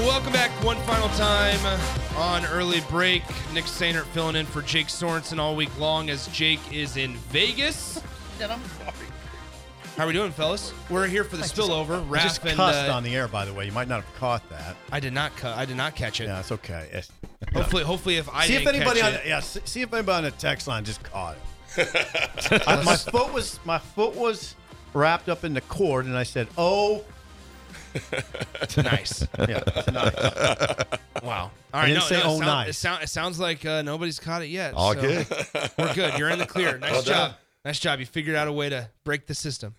Welcome back one final time on early break. Nick Sainert filling in for Jake Sorensen all week long as Jake is in Vegas. Then I'm sorry. How are we doing, fellas? We're here for the spillover. I just Raph and cussed uh, on the air, by the way. You might not have caught that. I did not cut. I did not catch it. Yeah, it's okay. It's- Hopefully, hopefully, if I see if didn't anybody catch on it, yeah, see see if anybody on the text line just caught it. I- my foot was my foot was wrapped up in the cord, and I said, "Oh, nice. yeah, tonight." Wow. All I didn't no, say, no, it, "Oh, sound- nice." it, sound- it sounds like uh, nobody's caught it yet. All so good. We're good. You're in the clear. Nice Well job. done. Nice job. You figured out a way to break the system.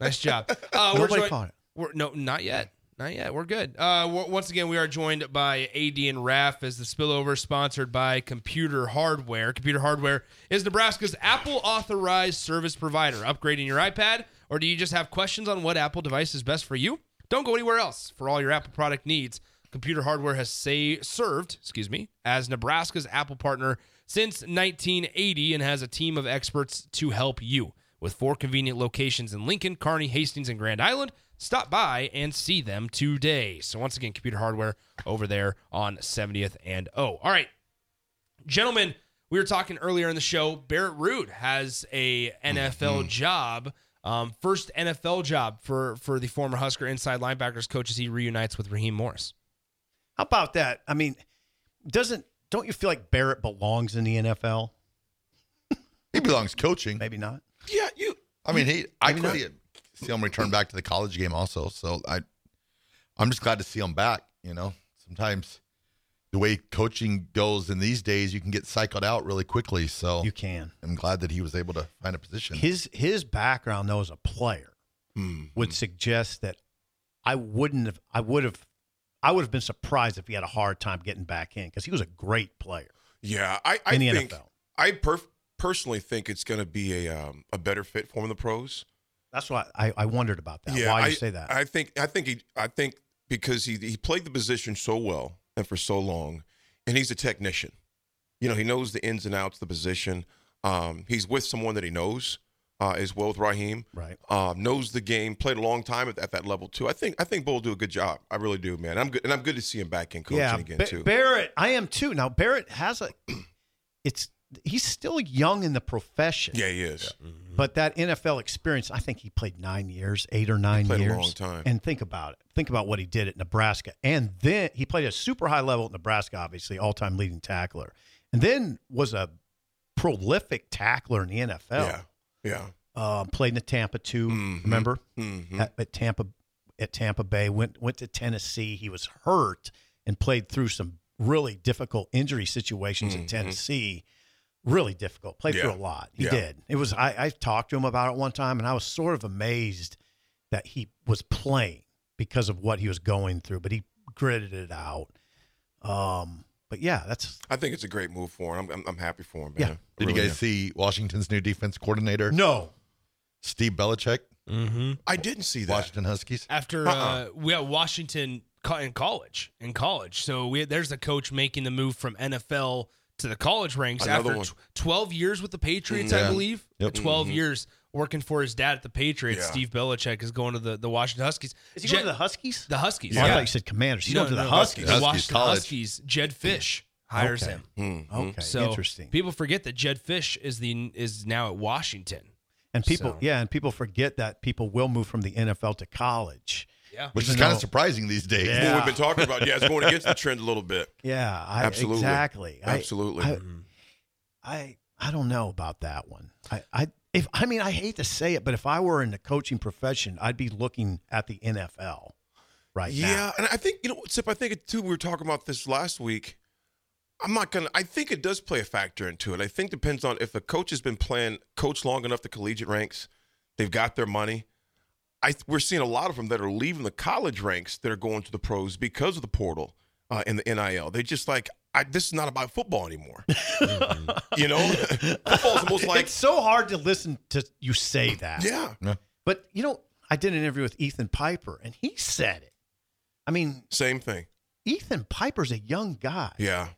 nice job. Uh, we're Nobody joined- caught it. We're, no, not yet. Not yet. We're good. Uh, w- once again, we are joined by AD and Raff as the spillover sponsored by Computer Hardware. Computer Hardware is Nebraska's Apple authorized service provider. Upgrading your iPad, or do you just have questions on what Apple device is best for you? Don't go anywhere else for all your Apple product needs. Computer Hardware has say, served, excuse me, as Nebraska's Apple partner since 1980 and has a team of experts to help you. With four convenient locations in Lincoln, Kearney, Hastings, and Grand Island, stop by and see them today. So once again, Computer Hardware over there on 70th and O. All right, gentlemen, we were talking earlier in the show. Barrett Ruud has a NFL mm-hmm. job, um, first NFL job for for the former Husker inside linebackers coach as he reunites with Raheem Morris. How about that? I mean, doesn't don't you feel like Barrett belongs in the NFL? He belongs coaching. Maybe not. Yeah, you. I mean, he. I Maybe could not. see, see him return back to the college game also. So I, I'm just glad to see him back. You know, sometimes the way coaching goes in these days, you can get cycled out really quickly. So You can. I'm glad that he was able to find a position. His his background though as a player would suggest that I wouldn't have I would have I would have been surprised if he had a hard time getting back in because he was a great player. Yeah, I, I In the think NFL. I perf- personally think it's going to be a um, a better fit for him in the pros. That's why I, I wondered about that. Yeah, why I, you say that? I think I think he I think because he he played the position so well and for so long, and he's a technician. You know, he knows the ins and outs the position. Um, he's with someone that he knows uh, as well with Raheem. Right. Um, knows the game. Played a long time at, at that level too. I think I think Bull will do a good job. I really do, man. I'm good, and I'm good to see him back in coaching yeah, again Ba- too. Barrett, I am too. Now Barrett has a it's he's still young in the profession. yeah, he is. But that NFL experience, I think he played nine years, eight or nine played a years. long time. And think about it. Think about what he did at Nebraska. And then he played a super high level at Nebraska, obviously, all time leading tackler. And then was a prolific tackler in the NFL. Yeah, yeah. Um, played in the Tampa too, Mhm. remember? Mhm. At, at Tampa at Tampa Bay. Went went to Tennessee. He was hurt and played through some really difficult injury situations in Mhm. Tennessee. Really difficult. Played through a lot. He Yeah. did. It was I, I talked to him about it one time and I was sort of amazed that he was playing because of what he was going through, but he gritted it out. Um, but yeah, that's I think it's a great move for him. I'm, I'm, I'm happy for him. Yeah. Man. Did Really you guys am. see Washington's new defense coordinator, no. Steve Belichick, Mm-hmm. I didn't see that. Washington Huskies? After Uh-uh. uh, we had Washington in college, in college, so we there's a coach making the move from NFL to the college ranks Another after one. tw- 12 years with the Patriots, Mhm. I believe. Yep. 12 Mhm. years working for his dad at the Patriots. Yeah. Steve Belichick is going to the, the Washington Huskies. Is he Jed- going to the Huskies? the Huskies? Oh, I thought you said Commanders. He's No, going to no, the no, Huskies. The Huskies Washington College. Huskies. Jedd Fisch hires Okay. him. Mhm. Okay, So interesting. People forget that Jedd Fisch is the is now at Washington. And people, So- yeah, and people forget that people will move from the NFL to college. Yeah. Which Even is kind though- of surprising these days. Yeah. Well, we've been talking about. Yeah, it's going against the trend a little bit. Yeah, I, Absolutely. exactly. I- Absolutely. I, mm-hmm. I, I don't know about that one. I, I, if I mean, I hate to say it, but if I were in the coaching profession, I'd be looking at the NFL right now. yeah, and I think you know, Sip. I think it too. We were talking about this last week. I'm not gonna. I think it does play a factor into it. I think depends on if a coach has been playing coach long enough the collegiate ranks, they've got their money. I we're seeing a lot of them that are leaving the college ranks that are going to the pros because of the portal uh, and the NIL. They just like I, this is not about football anymore. you know, football's almost like it's so hard to listen to you say that. yeah, But you know, I did an interview with Ethan Piper, and he said it. I mean, same thing. Ethan Piper's a young guy, Yeah,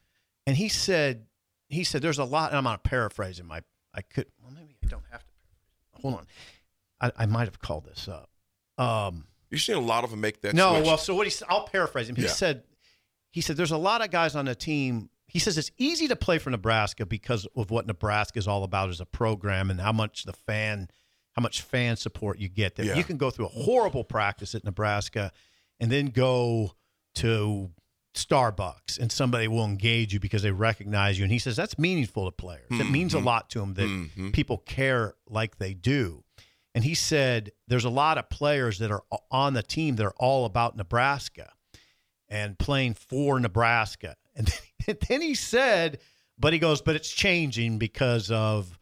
and he said, he said, there's a lot. And I'm not paraphrasing. My, I could. Well, maybe I don't have to. Hold on, I, I might have called this up. Um, you're seeing a lot of them make that. no, switch. well, so what he I'll paraphrase him. He Yeah. said, he said, there's a lot of guys on the team. He says it's easy to play for Nebraska because of what Nebraska is all about as a program and how much the fan, how much fan support you get. That Yeah. you can go through a horrible practice at Nebraska, and then go to Starbucks and somebody will engage you because they recognize you. And he says that's meaningful to players. It means a lot to them that Mhm. people care like they do. And he said there's a lot of players that are on the team that are all about Nebraska and playing for Nebraska. And then he said, but he goes, but it's changing because of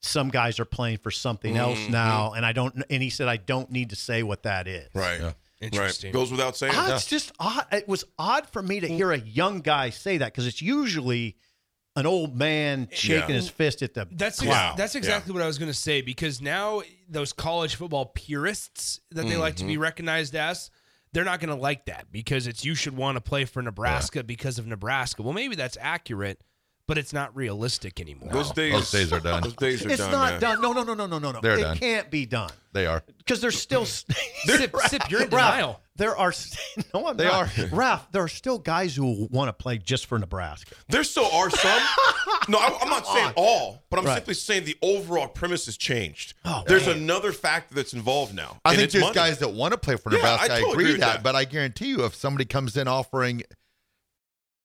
some guys are playing for something else Mhm. now. And I don't, and he said, I don't need to say what that is. right, Yeah. Interesting. right. Goes without saying. Ah, It's just odd. It was odd for me to hear a young guy say that because it's usually an old man shaking Yeah. his fist at the That's ex- cloud. that's exactly what I was going to say because now those college football purists that they like to Mm-hmm. be recognized as, they're not going to like that because it's you should want to play for Nebraska because of Nebraska. Well, maybe that's accurate, but it's not realistic anymore. Those days, Those days are done. Those days are It's done. It's not man. done. No, no, no, no, no, no, no. They're it done. can't be done They are. because there's still. Sip, sip, you're in Ralph, denial. There are no, I'm They not. are. Ralph, there are still guys who want to play just for Nebraska. There still are some. no, I, I'm not saying all, but I'm Right. simply saying the overall premise has changed. Oh, There's man. another factor that's involved now. I and think it's there's money. guys that want to play for Yeah, I Nebraska. I, agree agree with with that, that. but I guarantee you, if somebody comes in offering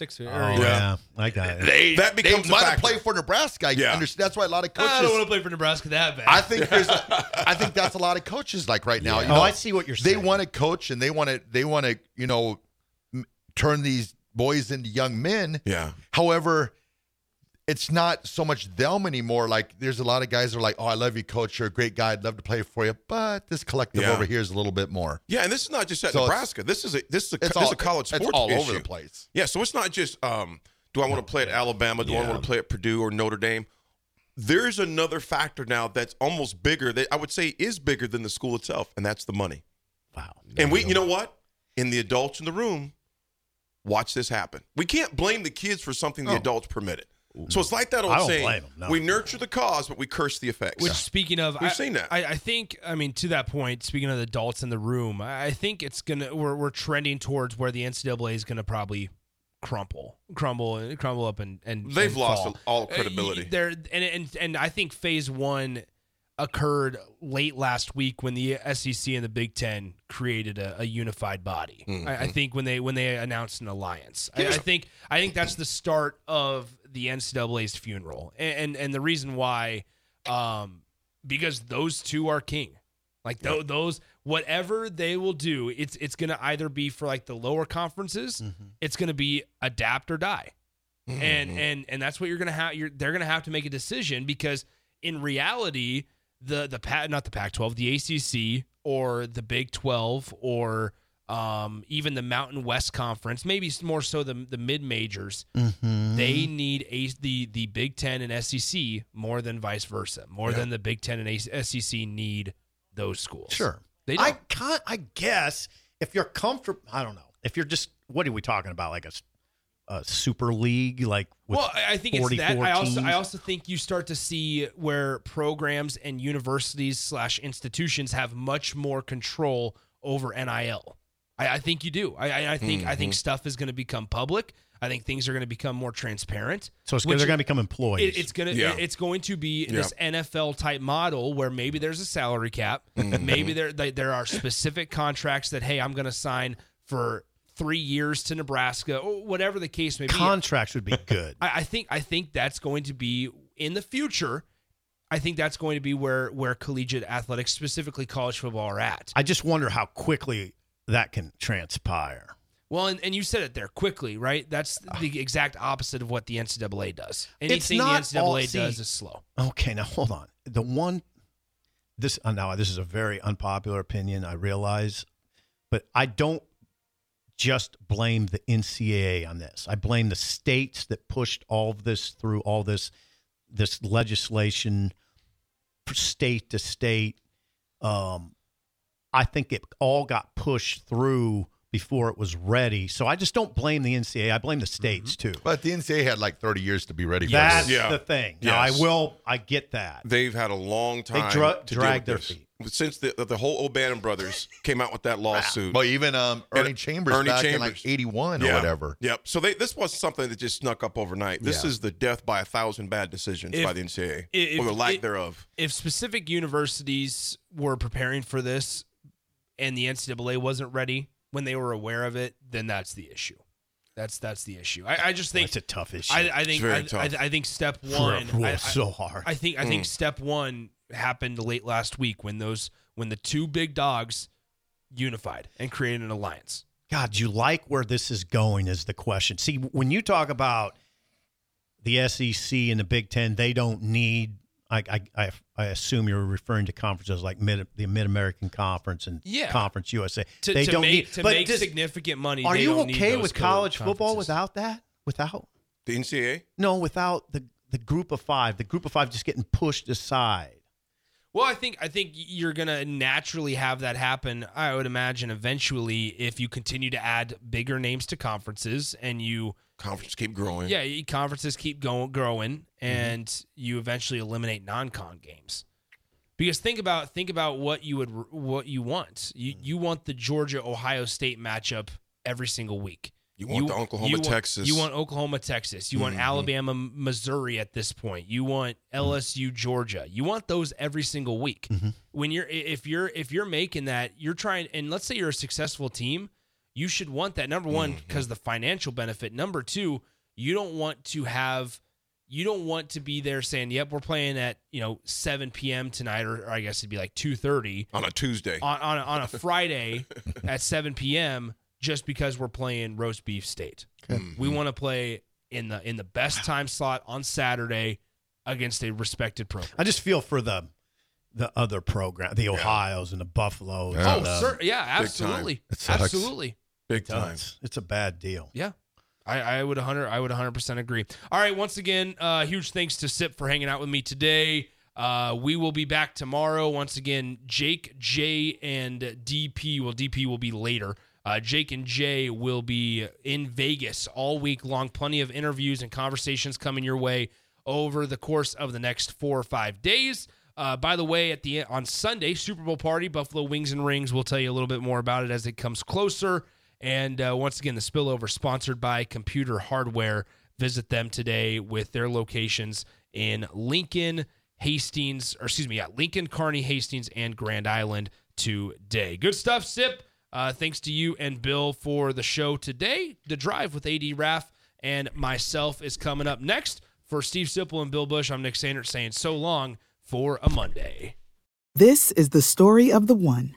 Six. or- Oh, or- yeah, I got it. they, That becomes they a want to factor. play for Nebraska. I Yeah. understand. That's why a lot of coaches. I don't want to play for Nebraska that bad. I think there's, a, I think that's a lot of coaches like right now. You Oh, I see what you're saying. They want to coach and they want to, they want to, you know, m- turn these boys into young men. Yeah. However, it's not so much them anymore. Like there's a lot of guys that are like, "Oh, I love you, coach. You're a great guy. I'd love to play for you." But this collective Yeah. over here is a little bit more. Yeah, and this is not just at So Nebraska. This is a this is a, It's this all is a college sports It's all over the place. Yeah, so it's not just um, do I want to play at Alabama? Do I want to play at Purdue or Notre Dame? There's another factor now that's almost bigger that I would say is bigger than the school itself, and that's the money. Wow. And we, you know what? In the adults in the room, watch this happen. We can't blame the kids for something the Oh. adults permitted. So it's like that old saying: no. we nurture the cause, but we curse the effects. Which, speaking of, We've I, seen that. I, I think, I mean, to that point, speaking of the adults in the room, I think it's gonna we're we're trending towards where the NCAA is gonna probably crumple, crumble, and crumble up, and and They've and lost fall. all Uh, credibility. y- There and and and I think phase one occurred late last week when the SEC and the Big Ten created a, a unified body. I, I Mm-hmm. think when they when they announced an alliance, I, I think I think that's the start of the NCAA's funeral, and and, and the reason why, um, because those two are king. Like tho- those, whatever they will do, it's it's gonna either be for like the lower conferences, it's gonna be adapt or die, and and and that's what you're gonna have. You're they're gonna have to make a decision because in reality, the the pat not the Pac-12, the ACC or the Big 12 or um, even the Mountain West Conference, maybe more so the the mid majors, Mm-hmm. they need a, the the Big Ten and SEC more than vice versa, more Yeah. than the Big Ten and A- SEC need those schools. Sure. They I don't. can't, I guess if you're comfortable, I don't know. If you're just, what are we talking about? Like a super league, like with well, I I think it's that. 44 I also? I also think you start to see where programs and universities slash institutions have much more control over NIL. I, I think you do. I, I, I think I Mm-hmm. think stuff is going to become public. I think things are going to become more transparent. so it's, they're going to become employees. It, it's gonna Yeah. it's going to be this NFL type model where maybe there's a salary cap, Mm-hmm. maybe there they, there are specific contracts that hey I'm going to sign for three years to Nebraska or whatever the case may be. Contracts would be good. I, I think I think that's going to be in the future. I think that's going to be where where collegiate athletics, specifically college football, are at. I just wonder how quickly that can transpire. Well, and, and you said it there quickly, right? That's the exact opposite of what the NCAA does. Anything the NCAA all- does is slow. Okay, now hold on. The one, this uh, now this is a very unpopular opinion. I realize, but I don't just blame the NCAA on this. I blame the states that pushed all of this through all this this legislation, state to state. Um, I think it all got pushed through before it was ready. So I just don't blame the NCAA. I blame the states too. But the NCAA had like 30 years to be ready for That's this. Yeah. the thing. Now I will. I get that. They've had a long time dra- to deal dragged with their this. feet. since the the whole O'Bannon brothers came out with that lawsuit. Well, even um, Ernie Er- Chambers Ernie back in Chambers. like 81 or whatever. Yep. So they, this was something that just snuck up overnight. This Yeah. is the death by a thousand bad decisions If- by the NCAA, if- or the lack if- thereof. if specific universities were preparing for this and the NCAA wasn't ready when they were aware of it, then that's the issue. That's that's the issue. I, I just think It's a tough issue. I, I think very I, tough. I, I think step one. Whoa, I, I- so hard. I think I Mm. think step one happened late last week when those when the two big dogs unified and created an alliance. God, you like where this is going? Is the question. See, when you talk about the SEC and the Big Ten, they don't need. I I, I, I assume you're referring to conferences like mid, the Mid American Conference and Yeah. Conference USA. To, they to don't make need to but make does- significant money. Are they you don't need okay those with college football without that? Without The NCAA. no, without the the group of five. The group of five just getting pushed aside. Well, I think I think you're gonna naturally have that happen. I would imagine eventually if you continue to add bigger names to conferences and you Conferences keep growing. yeah conferences keep going growing Mm-hmm. and you eventually eliminate non-con games. Because think about think about what you would what you want. You Mm-hmm. you want the Georgia Ohio State matchup every single week. You want the Oklahoma, you want- Texas. You want Oklahoma, Texas. You want Mhm. Alabama, Missouri at this point. You want LSU, Georgia. You want those every single week. When you're if you're if you're making that, you're trying and let's say you're a successful team, you should want that number one mm-hmm. because the financial benefit. Number two, you don't want to have you don't want to be there saying, "Yep, we're playing at you know 7 p.m. tonight," or, or I guess it'd be like 2:30 on a Tuesday. on on a, on a Friday at 7 p.m. just because we're playing roast beef state. We mm-hmm. want to play in the in the best time slot on Saturday against a respected program. I just feel for the the other program, the Ohio's and the Buffaloes. Yeah. Oh, the- sir, yeah, absolutely, absolutely. Big time. It's, it's a bad deal. Yeah. I, I would 100 I would 100% agree. All right, once again, uh, huge thanks to Sip for hanging out with me today. Uh, we will be back tomorrow. Once again, Jake, Jay, and DP. Well, DP will be later. Uh, Jake and Jay will be in Vegas all week long. Plenty of interviews and conversations coming your way over the course of the next four or five days. Uh, by the way, at the on Sunday, Super Bowl party, Buffalo Wings and Rings. We'll tell you a little bit more about it as it comes closer. And uh, once again, the spillover sponsored by Computer Hardware. Visit them today with their locations in Lincoln, Hastings, or excuse me, yeah, Lincoln, Kearney, Hastings, and Grand Island today. Good stuff, Sip. Uh, thanks to you and Bill for the show today. The drive with AD Raff and myself is coming up next. For Steve Sipple and Bill Bush, I'm Nick Sanders saying so long for a Monday. This is the story of the one.